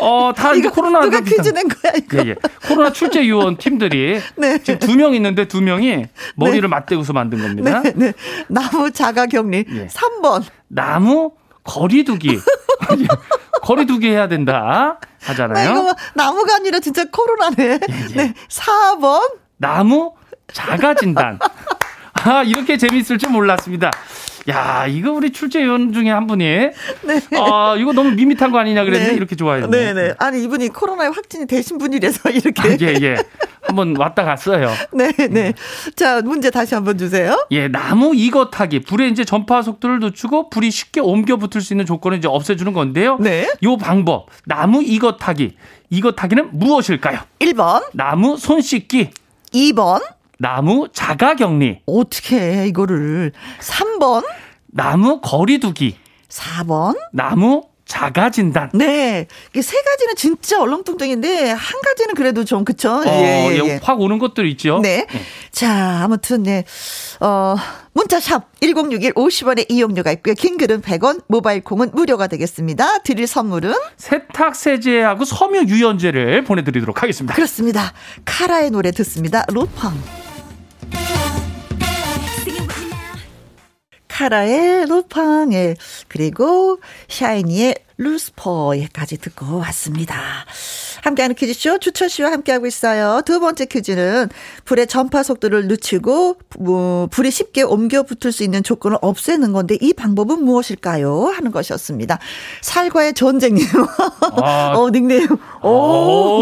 어, 다 이제 이거 코로나 누가 퀴즈 낸 거야 이거. 예, 예. 코로나 출제 요원 팀들이 네. 지금 두 명 있는데 두 명이 머리를 맞대고서 만든 겁니다. 네, 네. 나무 자가 격리. 예. 3번. 나무 거리두기. 거리두기 해야 된다 나 하잖아요. 이거 뭐 나무가 아니라 진짜 코로나네. 예. 네. 4번. 나무 자가 진단. 아, 이렇게 재밌을 줄 몰랐습니다. 야, 이거 우리 출제 요원 중에 한 분이 네. 아, 이거 너무 밋밋한 거 아니냐 그랬는데 네. 이렇게 좋아했네. 네, 네. 아니 이분이 코로나에 확진이 되신 분이라서 이렇게. 아, 예, 예. 한번 왔다 갔어요. 네, 네. 자, 문제 다시 한번 주세요. 예, 나무 이거 타기. 불의 이제 전파 속도를 늦추고 불이 쉽게 옮겨 붙을 수 있는 조건을 이제 없애주는 건데요. 네. 요 방법, 나무 이거 타기. 이거 타기는 무엇일까요? 1번, 나무 손 씻기. 2번, 나무 자가 격리. 어떻게 해, 이거를. 3번, 나무 거리두기. 4번. 나무 자가 진단. 네. 이게 세 가지는 진짜 얼렁뚱뚱인데, 한 가지는 그래도 좀, 그쵸? 어, 예, 예, 예. 확 오는 것들 있죠. 네. 자, 아무튼, 네. 어, 문자샵 1061 50원의 이용료가 있고요. 긴 글은 100원, 모바일 콩은 무료가 되겠습니다. 드릴 선물은? 세탁 세제하고 섬유 유연제를 보내드리도록 하겠습니다. 그렇습니다. 카라의 노래 듣습니다. 로팡. 카라의 로팡에 그리고 샤이니의 루스퍼에까지 듣고 왔습니다. 함께하는 퀴즈쇼 주철 씨와 함께하고 있어요. 두 번째 퀴즈는 불의 전파 속도를 늦추고 뭐, 불이 쉽게 옮겨 붙을 수 있는 조건을 없애는 건데 이 방법은 무엇일까요? 하는 것이었습니다. 살과의 전쟁님. 아. 어, 닉네임. 오.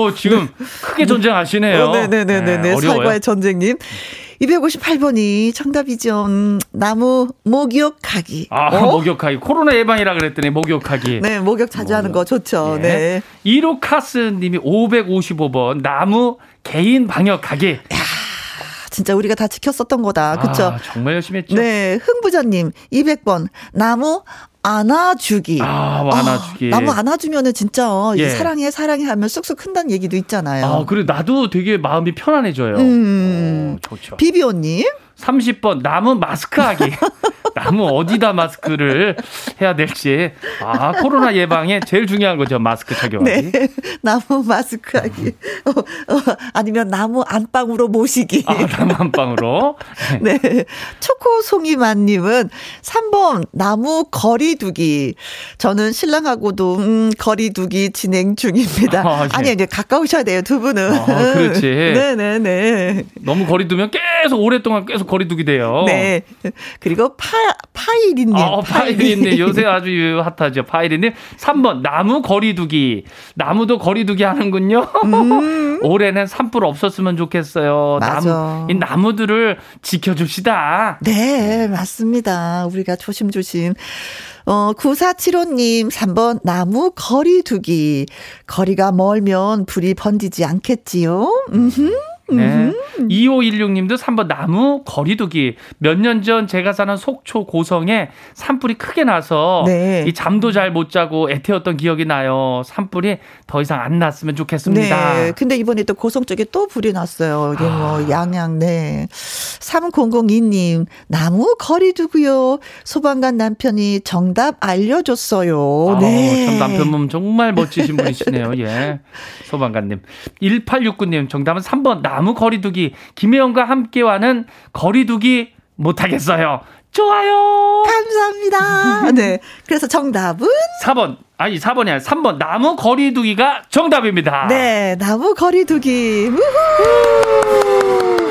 오, 지금 크게 전쟁하시네요. 어, 네네네네. 네, 어려워요. 살과의 전쟁님. 258번이 정답이죠. 음, 나무 목욕하기. 아, 어? 목욕하기. 코로나 예방이라 그랬더니 목욕하기. 네, 목욕 자주 하는 거 좋죠. 네. 이로카스 님이 555번 나무 개인 방역하기. 진짜 우리가 다 지켰었던 거다. 그쵸? 아, 정말 열심히 했죠. 네, 흥부자님 200번 나무 안아주기. 아, 안아주기. 아, 나무 안아주면은 진짜 어, 예. 사랑해 사랑해 하면 쑥쑥 큰다는 얘기도 있잖아요. 아, 그래 나도 되게 마음이 편안해져요. 음. 오, 좋죠. 비비오님 30번 나무 마스크 하기. 나무 어디다 마스크를 해야 될지. 아, 코로나 예방에 제일 중요한 거죠. 마스크 착용하기. 네. 나무 마스크 하기. 어, 어, 아니면 나무 안방으로 모시기. 아, 나무 한 방으로. 네. 초코송이만 님은 3번 나무 거리두기. 저는 신랑하고도 음, 거리두기 진행 중입니다. 아, 예. 아니 이제 가까우셔야 돼요 두 분은. 아, 그렇지. 네 네 네. 너무 거리두면 계속 오랫동안 계속 거리두기 돼요. 네. 그리고 파 파이리님. 아, 파이리님 요새 아주 핫하죠. 파이리님 3번 나무 거리두기. 나무도 거리두기 하는군요. 올해는 산불 없었으면 좋겠어요. 음. 맞아. 나무, 이 나무들을 지켜줍시다. 네, 맞습니다. 우리가 조심조심. 어, 9475님, 3번, 나무 거리두기. 거리가 멀면 불이 번지지 않겠지요? 음흠. 네. 2516님도 3번 나무 거리두기. 몇 년 전 제가 사는 속초 고성에 산불이 크게 나서 네. 이 잠도 잘 못 자고 애태웠던 기억이 나요. 산불이 더 이상 안 났으면 좋겠습니다. 네. 근데 이번에 또 고성 쪽에 또 불이 났어요. 이게 뭐 아. 양양, 네. 3002님, 나무 거리두고요. 소방관 남편이 정답 알려줬어요. 네. 아우, 참 남편분 정말 멋지신 분이시네요. 예. 소방관님. 1869님 정답은 3번 나무 거리두기. 김혜영과 함께와는 거리두기 못하겠어요. 좋아요. 감사합니다. 네. 그래서 정답은? 4번. 아니 4번이 아니라 3번 나무 거리두기가 정답입니다. 네. 나무 거리두기. 우후.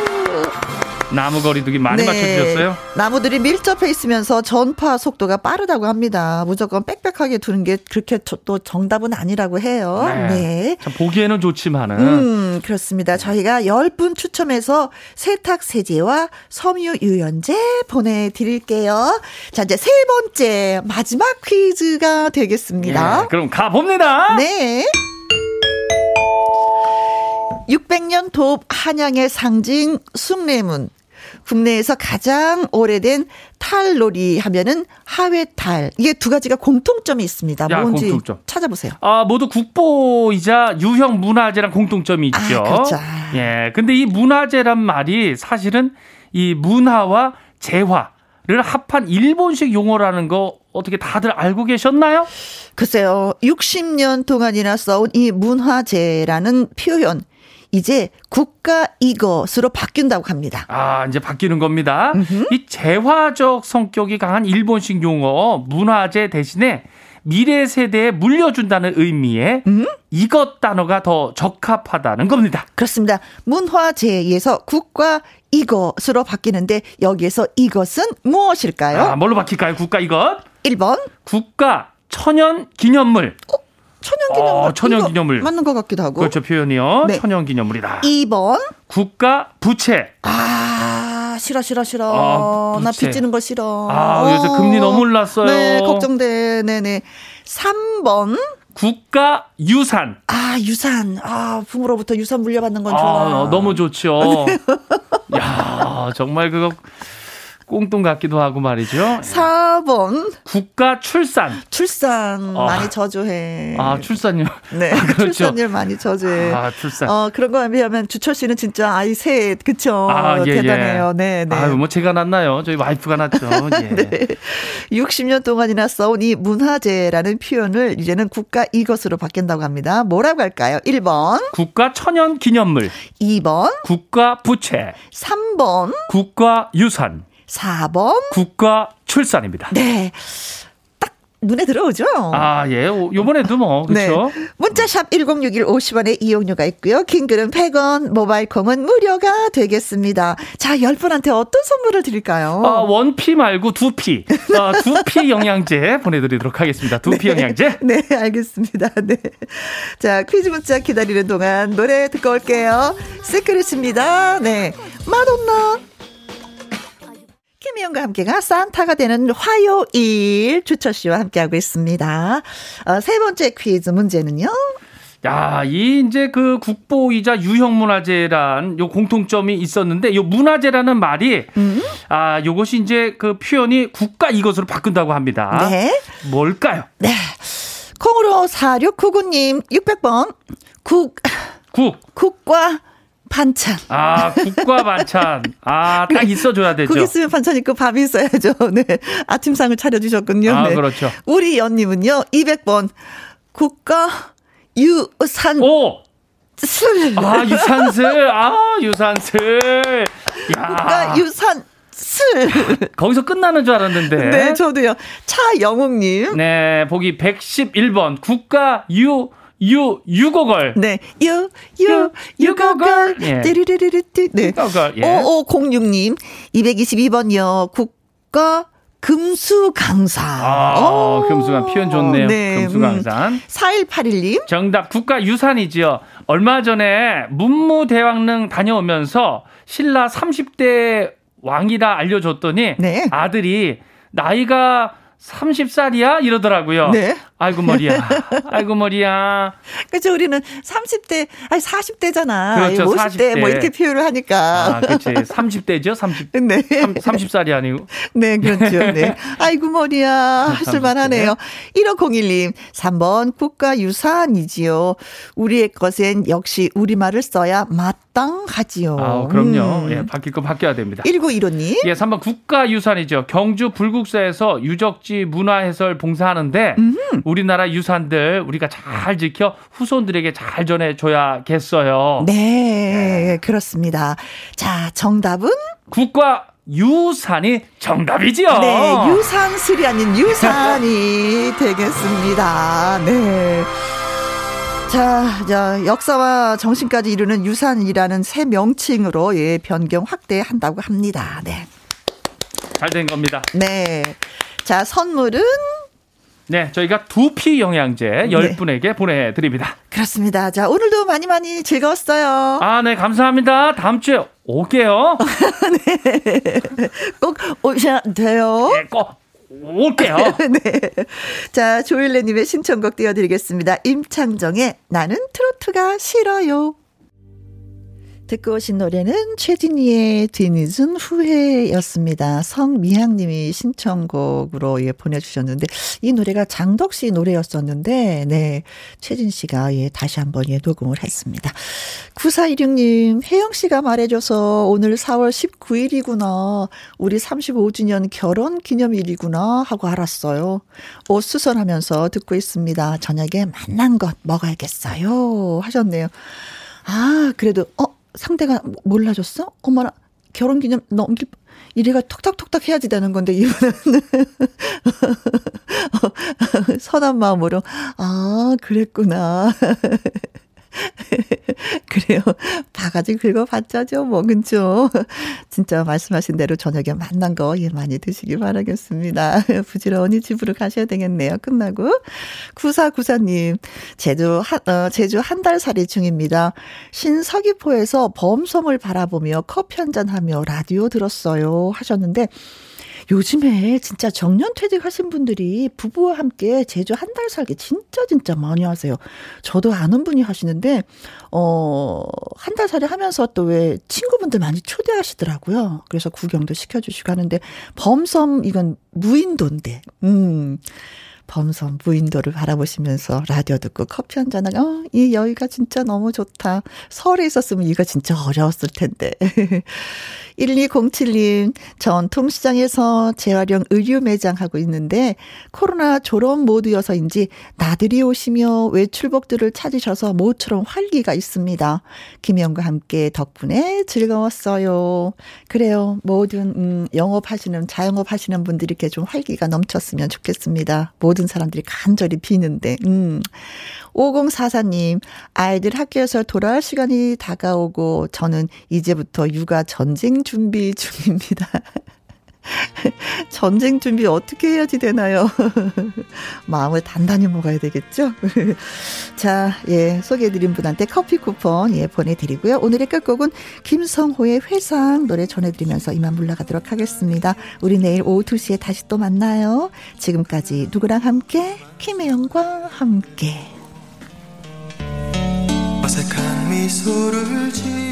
나무 거리두기 많이 맞춰주셨어요? 나무들이 밀접해 있으면서 전파 속도가 빠르다고 합니다. 무조건 빽빽하게 두는 게 그렇게 저- 또 정답은 아니라고 해요. 네. 참 보기에는 좋지만은 음, 그렇습니다. 저희가 10분 추첨해서 세탁 세제와 섬유 유연제 보내드릴게요. 자, 이제 세 번째, 마지막 퀴즈가 되겠습니다. 예, 그럼 가봅니다. 네. 600년 도읍 한양의 상징 숭례문. 국내에서 가장 오래된 탈놀이 하면은 하회탈. 이게 두 가지가 공통점이 있습니다. 야, 뭔지 공통점. 찾아보세요. 아, 모두 국보이자 유형 문화재랑 공통점이 있죠. 아, 그렇죠. 예. 근데 이 문화재란 말이 사실은 이 문화와 재화 를 합한 일본식 용어라는 거 어떻게 다들 알고 계셨나요? 글쎄요, 60년 동안이나 써온 이 문화재라는 표현, 이제 국가 이것으로 바뀐다고 합니다. 아, 이제 바뀌는 겁니다. 이 재화적 성격이 강한 일본식 용어 문화재 대신에 미래 세대에 물려준다는 의미의 이것 단어가 더 적합하다는 겁니다. 그렇습니다. 문화재에서 국가 이것으로 바뀌는데 여기에서 이것은 무엇일까요? 아, 뭘로 바뀔까요? 국가 이것? 1번 국가 천연 기념물. 천연기념물. 어, 천연기념물. 맞는 것 같기도 하고. 그렇죠. 표현이요. 네. 천연 기념물이다. 2번 국가 부채. 아 싫어 싫어 싫어. 아, 나. 빚지는 거 싫어. 아, 요새 금리 너무 올랐어요. 네, 걱정돼. 네네. 3번 국가 유산. 아 유산. 아 부모로부터 유산 물려받는 건 좋아. 아, 너무 좋죠. 야, 정말 그거 꽁똥 같기도 하고 말이죠. 4번. 국가 출산. 출산 아. 많이 저조해. 아, 출산요. 네. 아, 그렇죠. 출산율 많이 저조해. 아, 출산. 어, 그런 거에 비하면 주철 씨는 진짜 아이 셋, 그쵸? 아, 예, 대단해요. 예. 네, 네. 아유, 뭐 제가 낳나요? 저희 와이프가 낳죠. 예. 60년 동안이나 써온 이 문화재라는 표현을 이제는 국가 이것으로 바뀐다고 합니다. 뭐라고 할까요? 1번, 국가 천연 기념물, 2번, 국가 부채, 3번, 국가 유산, 4번. 국가 출산입니다. 네. 딱 눈에 들어오죠? 아, 예. 오, 요번에도 뭐, 그렇죠? 네. 문자샵 1061 50원의 이용료가 있고요. 킹글은 100원, 모바일 콩은 무료가 되겠습니다. 자, 10분한테 어떤 선물을 드릴까요? 아, 원피 말고 두피. 아, 두피 영양제 보내드리도록 하겠습니다. 두피 영양제. 네, 알겠습니다. 네. 자, 퀴즈 문자 기다리는 동안 노래 듣고 올게요. 시크릿입니다. 네. 마돈나. 김희영과 함께가 산타가 되는 화요일 주철 씨와 함께하고 있습니다. 어, 세 번째 퀴즈 문제는요. 야, 이 이제 그 국보이자 유형문화재란 요 공통점이 있었는데 요 문화재라는 말이 음? 아, 요것이 이제 그 표현이 국가 이것으로 바꾼다고 합니다. 네. 뭘까요? 네. 콩으로 4699님 600번. 국, 국. 국과 반찬. 아, 국과 반찬. 아, 딱 있어줘야 되죠. 국 있으면 반찬 있고 밥이 있어야죠. 네. 아침상을 차려주셨군요. 아, 네. 그렇죠. 우리 연님은요, 200번. 국가 유산 오! 슬. 아, 유산슬. 아, 유산슬. 야. 국가 유산 슬. 거기서 끝나는 줄 알았는데. 네, 저도요. 차영웅님. 네, 보기 111번. 국가 유, 유, 유고걸. 네. 유, 유, 유, 예. 띠리리리리띠. 네. 유거걸, 예. 5506님. 222번요. 국가 금수 강산. 아, 오. 금수강 표현 좋네요. 네. 금수 강산. 음. 4181님. 정답 국가 유산이지요. 얼마 전에 문무대왕릉 다녀오면서 신라 30대 왕이라 알려줬더니 네. 아들이 나이가 30살이야 이러더라고요. 네. 아이고 머리야. 아이고 머리야. 그렇죠. 우리는 30대, 아니 40대잖아. 그렇죠, 50대 40대. 뭐 이렇게 표현을 하니까. 아, 그렇지. 30대죠. 30 네. 30 살이 아니고. 네, 그렇죠. 네. 아이고, 머리야. 하실 만 하네요. 1501님, 3번 국가 유산이지요. 우리의 것엔 역시 우리말을 써야 마땅하지요. 아, 그럼요. 음. 예, 바뀔 거 바뀌어야 됩니다. 1915님, 예, 3번 국가 유산이죠. 경주 불국사에서 유적지 문화 해설 봉사하는데 우리나라 유산들 우리가 잘 지켜 후손들에게 잘 전해줘야겠어요. 네, 그렇습니다. 자, 정답은? 국가 유산이 정답이지요. 네, 유산슬이 아닌 유산이 되겠습니다. 네. 자, 자, 역사와 정신까지 이루는 유산이라는 새 명칭으로 예, 변경 확대한다고 합니다. 네. 잘 된 겁니다. 네. 자, 선물은 네, 저희가 두피 영양제 10분에게 보내드립니다. 그렇습니다. 자, 오늘도 많이 많이 즐거웠어요. 아, 네, 감사합니다. 다음 주에 올게요. 꼭 오셔야 돼요. 네, 꼭 올게요. 네. 자, 조일레님의 신청곡 띄워드리겠습니다. 임창정의 나는 트로트가 싫어요. 듣고 오신 노래는 최진희의 뒤늦은 후회였습니다. 성미향님이 신청곡으로 예, 보내주셨는데 이 노래가 장덕 씨 노래였었는데 네 최진 씨가 예, 다시 한번 예, 녹음을 했습니다. 9416님 혜영 씨가 말해줘서 오늘 4월 19일이구나 우리 35주년 결혼 기념일이구나 하고 알았어요. 옷 수선하면서 듣고 있습니다. 저녁에 만난 것 먹어야겠어요 하셨네요. 아 그래도 어 상대가 몰라줬어? 어머나 결혼 기념 넘길 이래가 톡탁톡탁 해야지 되는 건데 이분은 선한 마음으로 아 그랬구나. 그래요. 바가지 긁어봤자죠, 뭐, 그죠? 진짜 말씀하신 대로 저녁에 만난 거, 예, 많이 드시기 바라겠습니다. 부지런히 집으로 가셔야 되겠네요, 끝나고. 9494님, 제주 한, 어, 제주 한 달 살이 중입니다. 신서귀포에서 범섬을 바라보며 커피 한잔 하며 라디오 들었어요. 하셨는데, 요즘에 진짜 정년 퇴직하신 분들이 부부와 함께 제주 한 달 살기 진짜 진짜 많이 하세요. 저도 아는 분이 하시는데, 어, 한 달 살이 하면서 또 왜 친구분들 많이 초대하시더라고요. 그래서 구경도 시켜주시고 하는데, 범섬, 이건 무인도인데, 음. 범섬 무인도를 바라보시면서 라디오 듣고 커피 한 잔하고 어, 이 여기가 진짜 너무 좋다. 서울에 있었으면 이거 진짜 어려웠을 텐데. 1207님, 전통시장에서 재활용 의류 매장 하고 있는데 코로나 졸업 모드여서인지 나들이 오시며 외출복들을 찾으셔서 모처럼 활기가 있습니다. 김영과 함께 덕분에 즐거웠어요. 그래요. 모든 음, 영업하시는 자영업하시는 분들이 이렇게 좀 활기가 넘쳤으면 좋겠습니다. 모든 사람들이 간절히 비는데. 음. 5044님, 아이들 학교에서 돌아올 시간이 다가오고 저는 이제부터 육아 전쟁 준비 중입니다. 전쟁 준비 어떻게 해야지 되나요? 마음을 단단히 먹어야 되겠죠? 자, 예, 소개해드린 분한테 커피 쿠폰, 예, 보내드리고요. 오늘의 끝곡은 김성호의 회상 노래 전해드리면서 이만 물러가도록 하겠습니다. 우리 내일 오후 2시에 다시 또 만나요. 지금까지 누구랑 함께? 김혜영과 함께. 어색한 미소를 지